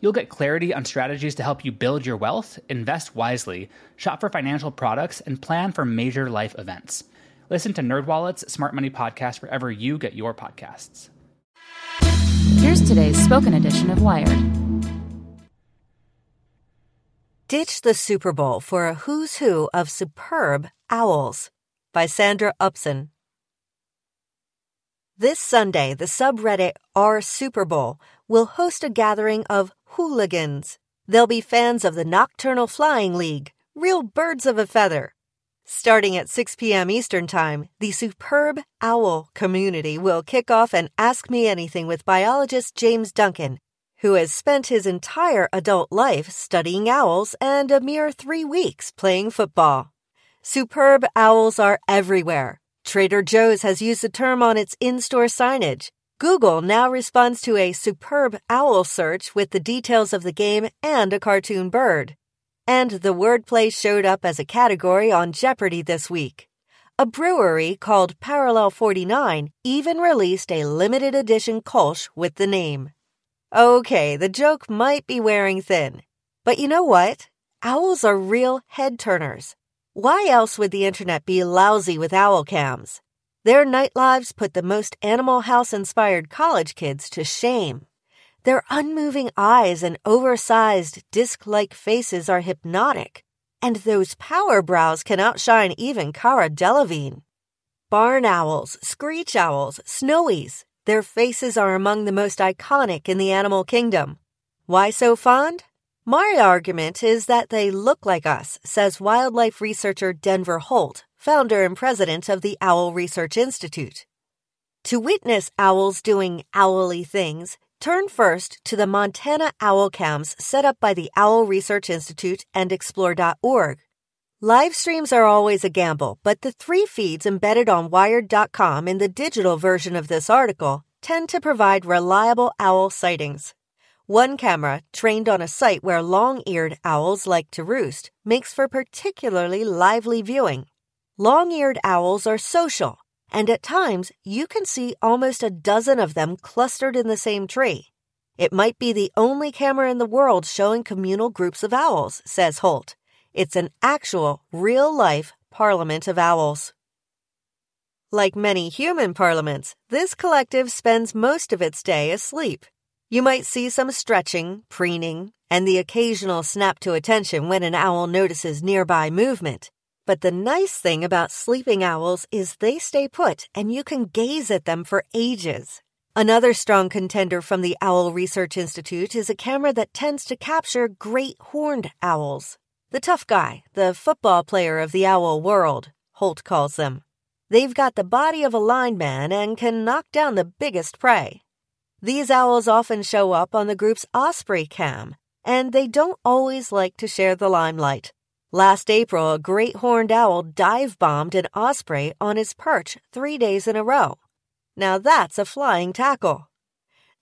You'll get clarity on strategies to help you build your wealth, invest wisely, shop for financial products, and plan for major life events. Listen to NerdWallet's Smart Money Podcast wherever you get your podcasts. Here's today's spoken edition of Wired. Ditch the Super Bowl for a who's who of superb owls by Sandra Upson. This Sunday, the subreddit r Super Bowl will host a gathering of hooligans. They'll be fans of the Nocturnal Flying League, real birds of a feather. Starting at 6 p.m. Eastern Time, the superb owl community will kick off an Ask Me Anything with biologist James Duncan, who has spent his entire adult life studying owls and a mere three weeks playing football. Superb owls are everywhere. Trader Joe's has used the term on its in store signage. Google now responds to a superb owl search with the details of the game and a cartoon bird. And the wordplay showed up as a category on Jeopardy this week. A brewery called Parallel 49 even released a limited edition Kolsch with the name. Okay, the joke might be wearing thin. But you know what? Owls are real head turners. Why else would the internet be lousy with owl cams? Their night lives put the most Animal House inspired college kids to shame. Their unmoving eyes and oversized, disc like faces are hypnotic, and those power brows can outshine even Cara Delevingne. Barn owls, screech owls, snowies, their faces are among the most iconic in the animal kingdom. Why so fond? My argument is that they look like us, says wildlife researcher Denver Holt, founder and president of the Owl Research Institute. To witness owls doing owly things, Turn first to the Montana Owl Cams set up by the Owl Research Institute and Explore.org. Live streams are always a gamble, but the three feeds embedded on Wired.com in the digital version of this article tend to provide reliable owl sightings. One camera, trained on a site where long eared owls like to roost, makes for particularly lively viewing. Long eared owls are social and at times you can see almost a dozen of them clustered in the same tree. It might be the only camera in the world showing communal groups of owls, says Holt. It's an actual, real life parliament of owls. Like many human parliaments, this collective spends most of its day asleep. You might see some stretching, preening, and the occasional snap to attention when an owl notices nearby movement. But the nice thing about sleeping owls is they stay put and you can gaze at them for ages. Another strong contender from the Owl Research Institute is a camera that tends to capture great horned owls. The tough guy, the football player of the owl world, Holt calls them. They've got the body of a lineman and can knock down the biggest prey. These owls often show up on the group's Osprey cam, and they don't always like to share the limelight. Last April, a great horned owl dive bombed an osprey on his perch three days in a row. Now that's a flying tackle.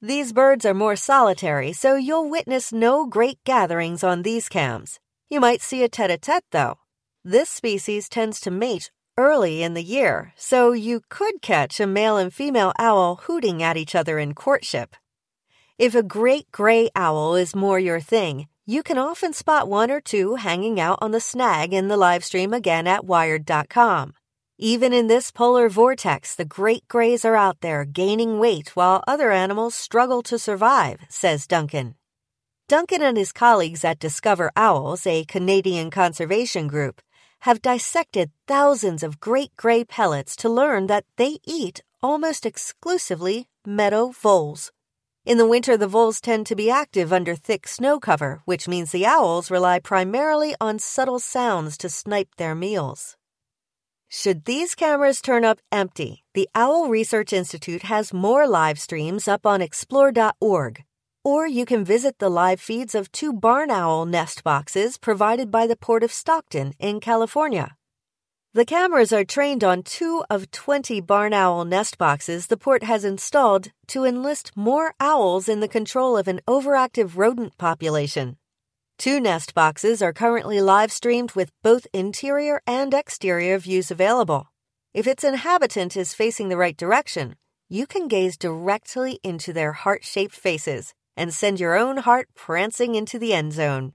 These birds are more solitary, so you'll witness no great gatherings on these cams. You might see a tete a tete, though. This species tends to mate early in the year, so you could catch a male and female owl hooting at each other in courtship. If a great gray owl is more your thing, you can often spot one or two hanging out on the snag in the live stream again at Wired.com. Even in this polar vortex, the great grays are out there gaining weight while other animals struggle to survive, says Duncan. Duncan and his colleagues at Discover Owls, a Canadian conservation group, have dissected thousands of great gray pellets to learn that they eat almost exclusively meadow voles. In the winter, the voles tend to be active under thick snow cover, which means the owls rely primarily on subtle sounds to snipe their meals. Should these cameras turn up empty, the Owl Research Institute has more live streams up on explore.org. Or you can visit the live feeds of two barn owl nest boxes provided by the Port of Stockton in California. The cameras are trained on two of 20 barn owl nest boxes the port has installed to enlist more owls in the control of an overactive rodent population. Two nest boxes are currently live streamed with both interior and exterior views available. If its inhabitant is facing the right direction, you can gaze directly into their heart shaped faces and send your own heart prancing into the end zone.